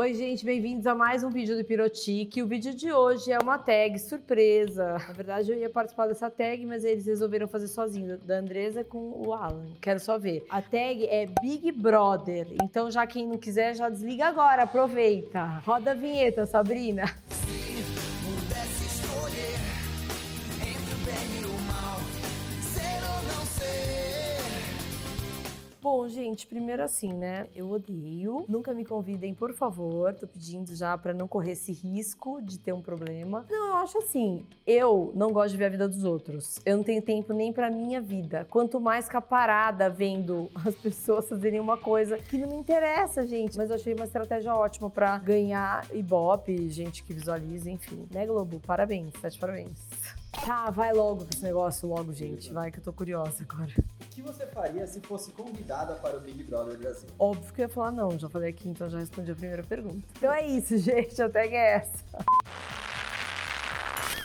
Oi, gente, bem-vindos a mais um vídeo do Pirotique. O vídeo de hoje é uma tag surpresa. Na verdade, eu ia participar dessa tag, mas eles resolveram fazer sozinho, da Andresa com o Alan. Quero só ver. A tag é Big Brother. Então, já quem não quiser, já desliga agora, aproveita. Roda a vinheta, Sabrina. Gente, primeiro assim, né? Eu odeio. Nunca me convidem, por favor. Tô pedindo já pra não correr esse risco de ter um problema. Não, eu acho assim. Eu não gosto de ver a vida dos outros. Eu não tenho tempo nem pra minha vida. Quanto mais ficar parada vendo as pessoas fazerem uma coisa que não me interessa, gente. Mas eu achei uma estratégia ótima pra ganhar ibope, gente que visualiza, enfim. Né, Globo? Parabéns, sete parabéns. Tá, vai logo com esse negócio, logo, gente. Vai que eu tô curiosa agora. O que você faria se fosse convidada para o Big Brother Brasil? Óbvio que eu ia falar não, já falei aqui, então já respondi a primeira pergunta. Então é isso, gente, a tag é essa.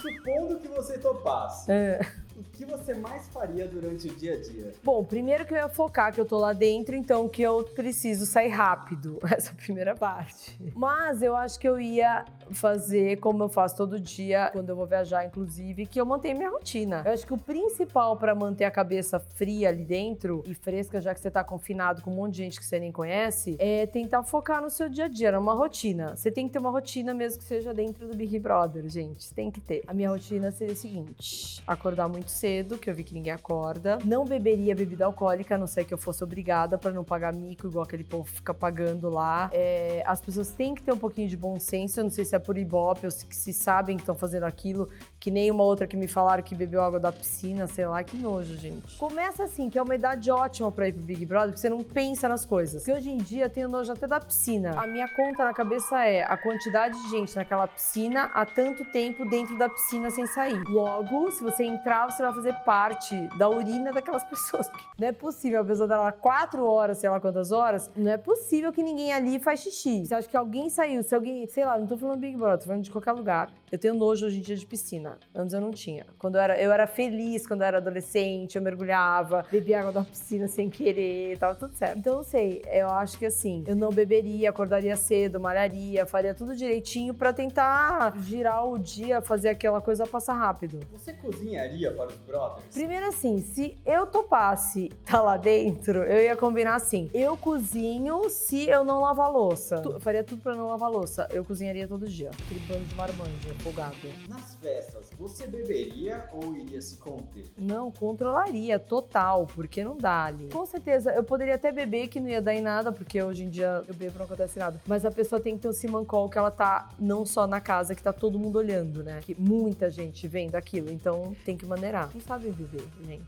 Supondo que você topasse, É. o que você mais faria durante o dia a dia? Bom, primeiro que eu ia focar que eu tô lá dentro, então que eu preciso sair rápido. Essa é primeira parte. Mas eu acho que eu ia fazer como eu faço todo dia, quando eu vou viajar, inclusive, que eu mantenho minha rotina. Eu acho que o principal pra manter a cabeça fria ali dentro e fresca, já que você tá confinado com um monte de gente que você nem conhece, é tentar focar no seu dia a dia, numa rotina. Você tem que ter uma rotina mesmo que seja dentro do Big Brother, gente. Tem que ter. A minha rotina seria o seguinte: acordar muito cedo, que eu vi que ninguém acorda. Não beberia bebida alcoólica, a não ser que eu fosse obrigada pra não pagar mico, igual aquele povo fica pagando lá. É, as pessoas têm que ter um pouquinho de bom senso. Eu não sei se é por ibope ou se, se sabem que estão fazendo aquilo, que nem uma outra que me falaram que bebeu água da piscina, sei lá, que nojo, gente. Começa assim, que é uma idade ótima pra ir pro Big Brother, porque você não pensa nas coisas. Porque hoje em dia eu tenho nojo até da piscina. A minha conta na cabeça é a quantidade de gente naquela piscina há tanto tempo dentro da piscina sem sair. Logo, se você entrar, você vai fazer parte da urina daquelas pessoas. Não é possível a pessoa estar lá quatro horas, sei lá quantas horas, não é possível que ninguém ali faz xixi. Você acha que alguém saiu, se alguém, sei lá, não tô falando Big Brother, tô falando de qualquer lugar. Eu tenho nojo hoje em dia de piscina. Antes eu não tinha. Quando eu era, eu era feliz quando eu era adolescente, eu mergulhava, bebia água da piscina sem querer, tava tudo certo. Então, não sei, eu acho que assim, eu não beberia, acordaria cedo, malharia, faria tudo direitinho pra tentar girar o dia, fazer aquela coisa passar rápido. Você cozinharia para os brothers? Primeiro assim, se eu topasse tá lá dentro, eu ia combinar assim. Eu cozinho se eu não lavar louça. Tu- faria tudo pra não lavar louça. Eu cozinharia todo dia. Aquele bando de marmanja, Nas festas, você beberia ou iria se conter? Não, controlaria, total, porque não dá ali. Com certeza, eu poderia até beber, que não ia dar em nada, porque hoje em dia eu bebo não acontece nada. Mas a pessoa tem que ter um simancol que ela tá não só na casa, que tá todo mundo olhando, né? Que muita gente vendo aquilo, então tem que maneirar. Não sabem viver, gente.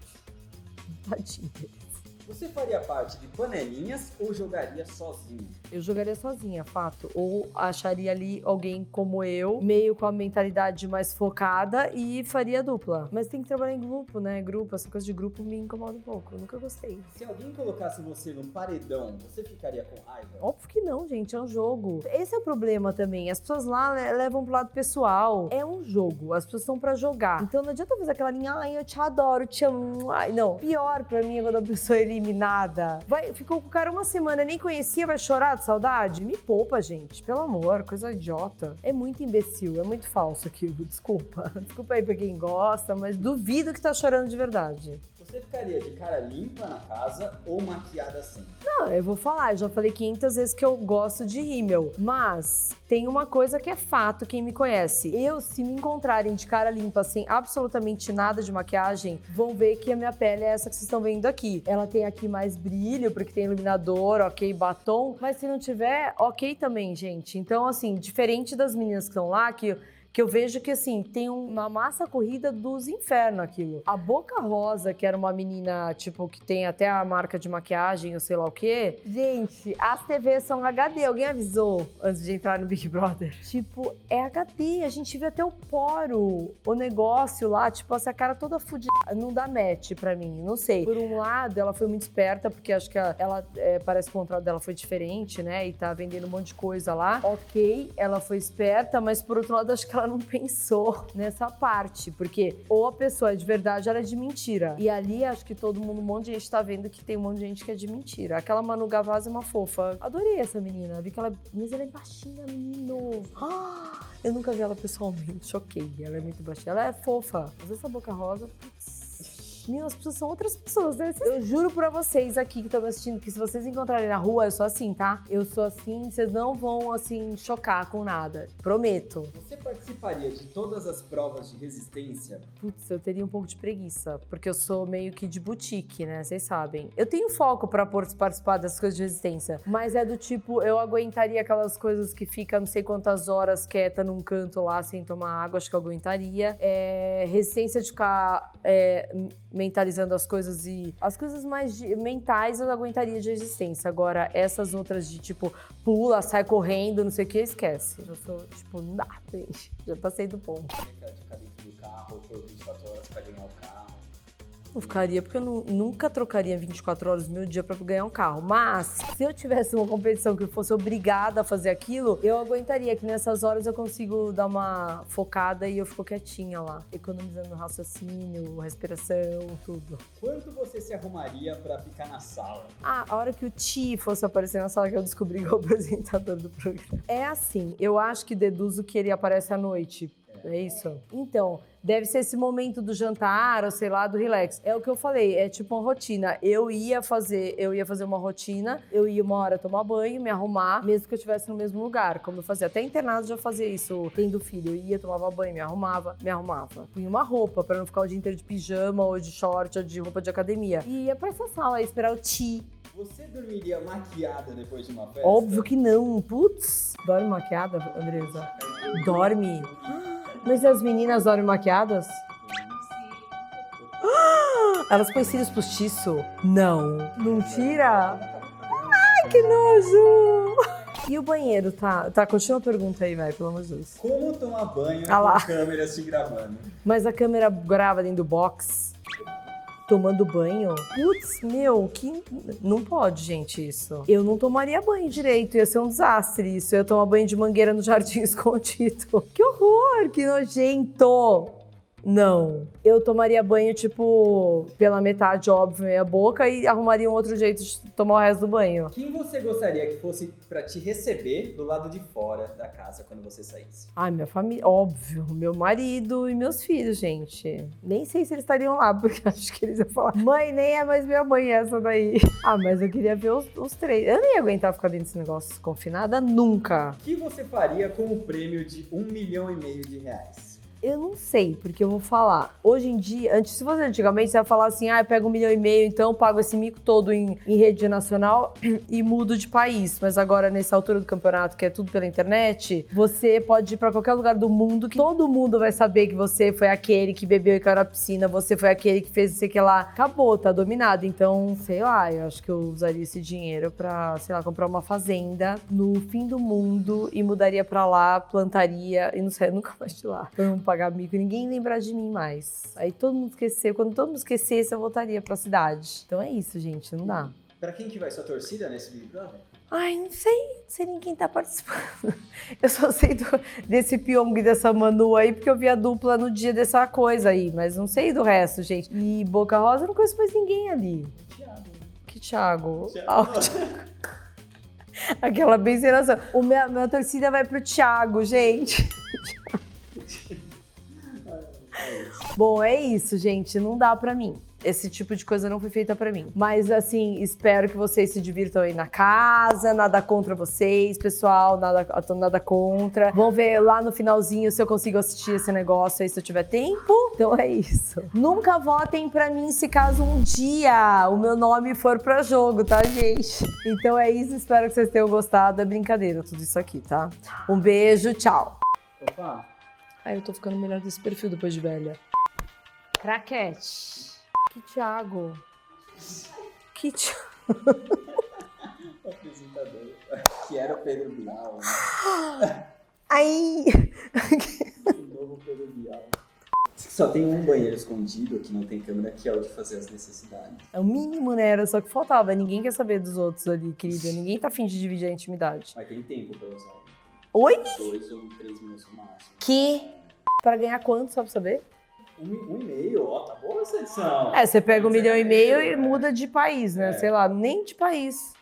Tadinho deles. Você faria parte de panelinhas ou jogaria sozinho? Eu jogaria sozinha, fato. Ou acharia ali alguém como eu, meio com a mentalidade mais focada e faria dupla. Mas tem que trabalhar em grupo, né? Grupo, essa coisa de grupo me incomoda um pouco. Eu nunca gostei. Se alguém colocasse você num paredão, você ficaria com raiva? Óbvio que não, gente, é um jogo. Esse é o problema também. As pessoas lá né, levam pro lado pessoal. É um jogo, as pessoas estão pra jogar. Então não adianta fazer aquela linha, ai, eu te adoro, te amo. Ai, não. Pior pra mim é quando a pessoa é eliminada. Vai, ficou com o cara uma semana, nem conhecia, vai chorar de saudade? Me poupa, gente. Pelo amor, coisa idiota. É muito imbecil, é muito falso aquilo, desculpa. Desculpa aí pra quem gosta, mas duvido que tá chorando de verdade. Você ficaria de cara limpa na casa ou maquiada assim? Não, eu vou falar, eu já falei 500 vezes que eu gosto de rímel, mas tem uma coisa que é fato, quem me conhece. Eu, se me encontrarem de cara limpa, sem absolutamente nada de maquiagem, vão ver que a minha pele é essa que vocês estão vendo aqui. Ela tem aqui mais brilho, porque tem iluminador, ok, batom, mas se não tiver, ok também, gente. Então, assim, diferente das meninas que estão lá, que que eu vejo que, assim, tem uma massa corrida dos infernos aquilo. A Boca Rosa, que era uma menina, tipo, que tem até a marca de maquiagem ou sei lá o quê. Gente, as TVs são HD. Alguém avisou antes de entrar no Big Brother? Tipo, é HD. A gente vê até o poro, o negócio lá, tipo, essa cara toda fudida. Não dá match pra mim, não sei. Por um lado, ela foi muito esperta, porque acho que ela, é, parece que o contrato dela foi diferente, né? E tá vendendo um monte de coisa lá. Ok, ela foi esperta, mas por outro lado, acho que ela ela não pensou nessa parte, porque ou a pessoa é de verdade, ela é de mentira. E ali acho que todo mundo, um monte de gente tá vendo que tem um monte de gente que é de mentira. Aquela Manu Gavazzi é uma fofa. Adorei essa menina. Vi que ela, mas ela é baixinha, menino. Ah, eu nunca vi ela pessoalmente, choquei. Ela é muito baixinha. Ela é fofa. Mas essa boca rosa, putz. Meu, as pessoas são outras pessoas, né? Eu juro pra vocês aqui que estão me assistindo que se vocês encontrarem na rua, eu sou assim, tá? Eu sou assim, vocês não vão, assim, chocar com nada. Prometo. Você participaria de todas as provas de resistência? Putz, eu teria um pouco de preguiça, porque eu sou meio que de boutique, né? Vocês sabem. Eu tenho foco pra por- participar das coisas de resistência, mas é do tipo, eu aguentaria aquelas coisas que fica não sei quantas horas quieta num canto lá sem tomar água, acho que eu aguentaria. É, resistência de ficar é, mentalizando as coisas e as coisas mais de- mentais eu aguentaria de resistência. Agora, essas outras de tipo, pula, sai correndo, não sei o que, esquece. Eu sou, tipo, não dá, gente. Já passei do ponto. Ficar dentro do carro por 24 horas pra ganhar o carro? Não ficaria, porque eu nu- nunca trocaria 24 horas do meu dia pra ganhar um carro. Mas, se eu tivesse uma competição que eu fosse obrigada a fazer aquilo, eu aguentaria, que nessas horas eu consigo dar uma focada e eu fico quietinha lá, economizando raciocínio, respiração, tudo. Quanto você se arrumaria pra ficar na sala? Ah, a hora que o Ti fosse aparecer na sala que eu descobri que é o apresentador do programa. É assim, eu acho que deduzo que ele aparece à noite. É isso? Então, deve ser esse momento do jantar, ou sei lá, do relax. É o que eu falei, é tipo uma rotina. Eu ia fazer, eu ia fazer uma rotina, eu ia uma hora tomar banho, me arrumar, mesmo que eu estivesse no mesmo lugar, como eu fazia. Até internado já fazia isso, tendo filho. Eu ia, tomava banho, me arrumava, me arrumava. Punha uma roupa pra não ficar o dia inteiro de pijama, ou de short, ou de roupa de academia. E ia pra essa sala aí esperar o Ti Você dormiria maquiada depois de uma festa? Óbvio que não. Putz. Dorme maquiada, Andresa? Dorme. Mas as meninas dormem maquiadas? Elas põem cílios postiço? Não. Mentira? Ai, que nojo! E o banheiro, tá? Tá, continua a pergunta aí, vai, pelo amor de Deus. Como tomar banho Ah lá. com câmeras te gravando? Mas a câmera grava dentro do box? Tomando banho? Putz, meu, que. Não pode, gente, isso. Eu não tomaria banho direito, ia ser um desastre isso. Eu tomar banho de mangueira no jardim escondido. Que horror, que nojento! Não. Eu tomaria banho, tipo, pela metade, óbvio, meia boca, e arrumaria um outro jeito de tomar o resto do banho. Quem você gostaria que fosse pra te receber do lado de fora da casa quando você saísse? Ai, minha família, óbvio, meu marido e meus filhos, gente. Nem sei se eles estariam lá, porque acho que eles iam falar: mãe, nem é mais minha mãe essa daí. Ah, mas eu queria ver os, os três. Eu nem ia aguentar ficar dentro desse negócio confinada nunca. O que você faria com o prêmio de um milhão e meio de reais? Eu não sei, porque eu vou falar. Hoje em dia, antes, se fosse antigamente, você ia falar assim: ah, eu pego um milhão e meio, então eu pago esse mico todo em, em rede nacional e mudo de país. Mas agora, nessa altura do campeonato, que é tudo pela internet, você pode ir pra qualquer lugar do mundo que todo mundo vai saber que você foi aquele que bebeu e caiu na piscina, você foi aquele que fez não sei que lá. Acabou, tá dominado. Então, sei lá, eu acho que eu usaria esse dinheiro pra, sei lá, comprar uma fazenda no fim do mundo e mudaria pra lá, plantaria e não sei, nunca mais de lá. Pra não pagar mico e ninguém lembrar de mim mais. Aí todo mundo esquecer, quando todo mundo esquecesse, eu voltaria pra cidade. Então é isso, gente, não dá. Pra quem que vai sua torcida nesse Big Brother? Ai, não sei, não sei nem quem tá participando. Eu só sei do- desse Pyong e dessa Manu aí, porque eu vi a dupla no dia dessa coisa aí, mas não sei do resto, gente. E Boca Rosa, eu não conheço mais ninguém ali. Thiago. Que Thiago? Thiago. Ah, o Thiago. Aquela bem sem noção. O minha, minha torcida vai pro Thiago, gente. Bom, é isso, gente. Não dá pra mim. Esse tipo de coisa não foi feita pra mim. Mas, assim, espero que vocês se divirtam aí na casa. Nada contra vocês, pessoal. Nada, nada contra. Vamos ver lá no finalzinho se eu consigo assistir esse negócio aí, se eu tiver tempo. Então é isso. Nunca votem pra mim se caso um dia o meu nome for pra jogo, tá, gente? Então é isso. Espero que vocês tenham gostado. É brincadeira tudo isso aqui, tá? Um beijo, tchau. Opa, Ai, eu tô ficando melhor desse perfil depois de velha. Craquete. Que Thiago. Que Thiago. apresentador. Que era o Pedro Bial, né? Ai. O novo Pedro Bial. Só tem um banheiro escondido que não tem câmera, que é o de fazer as necessidades. É o mínimo, né? Era só que faltava. Ninguém quer saber dos outros ali, querida. Ninguém tá afim de dividir a intimidade. Mas tem tempo pra usar. Oi? Dois ou três minutos no máximo. Que? Pra ganhar quanto, só pra saber? Um, um e meio, ó, tá boa essa edição. É, você pega um milhão e é meio meio, e muda de país, né? É. Sei lá, nem de país.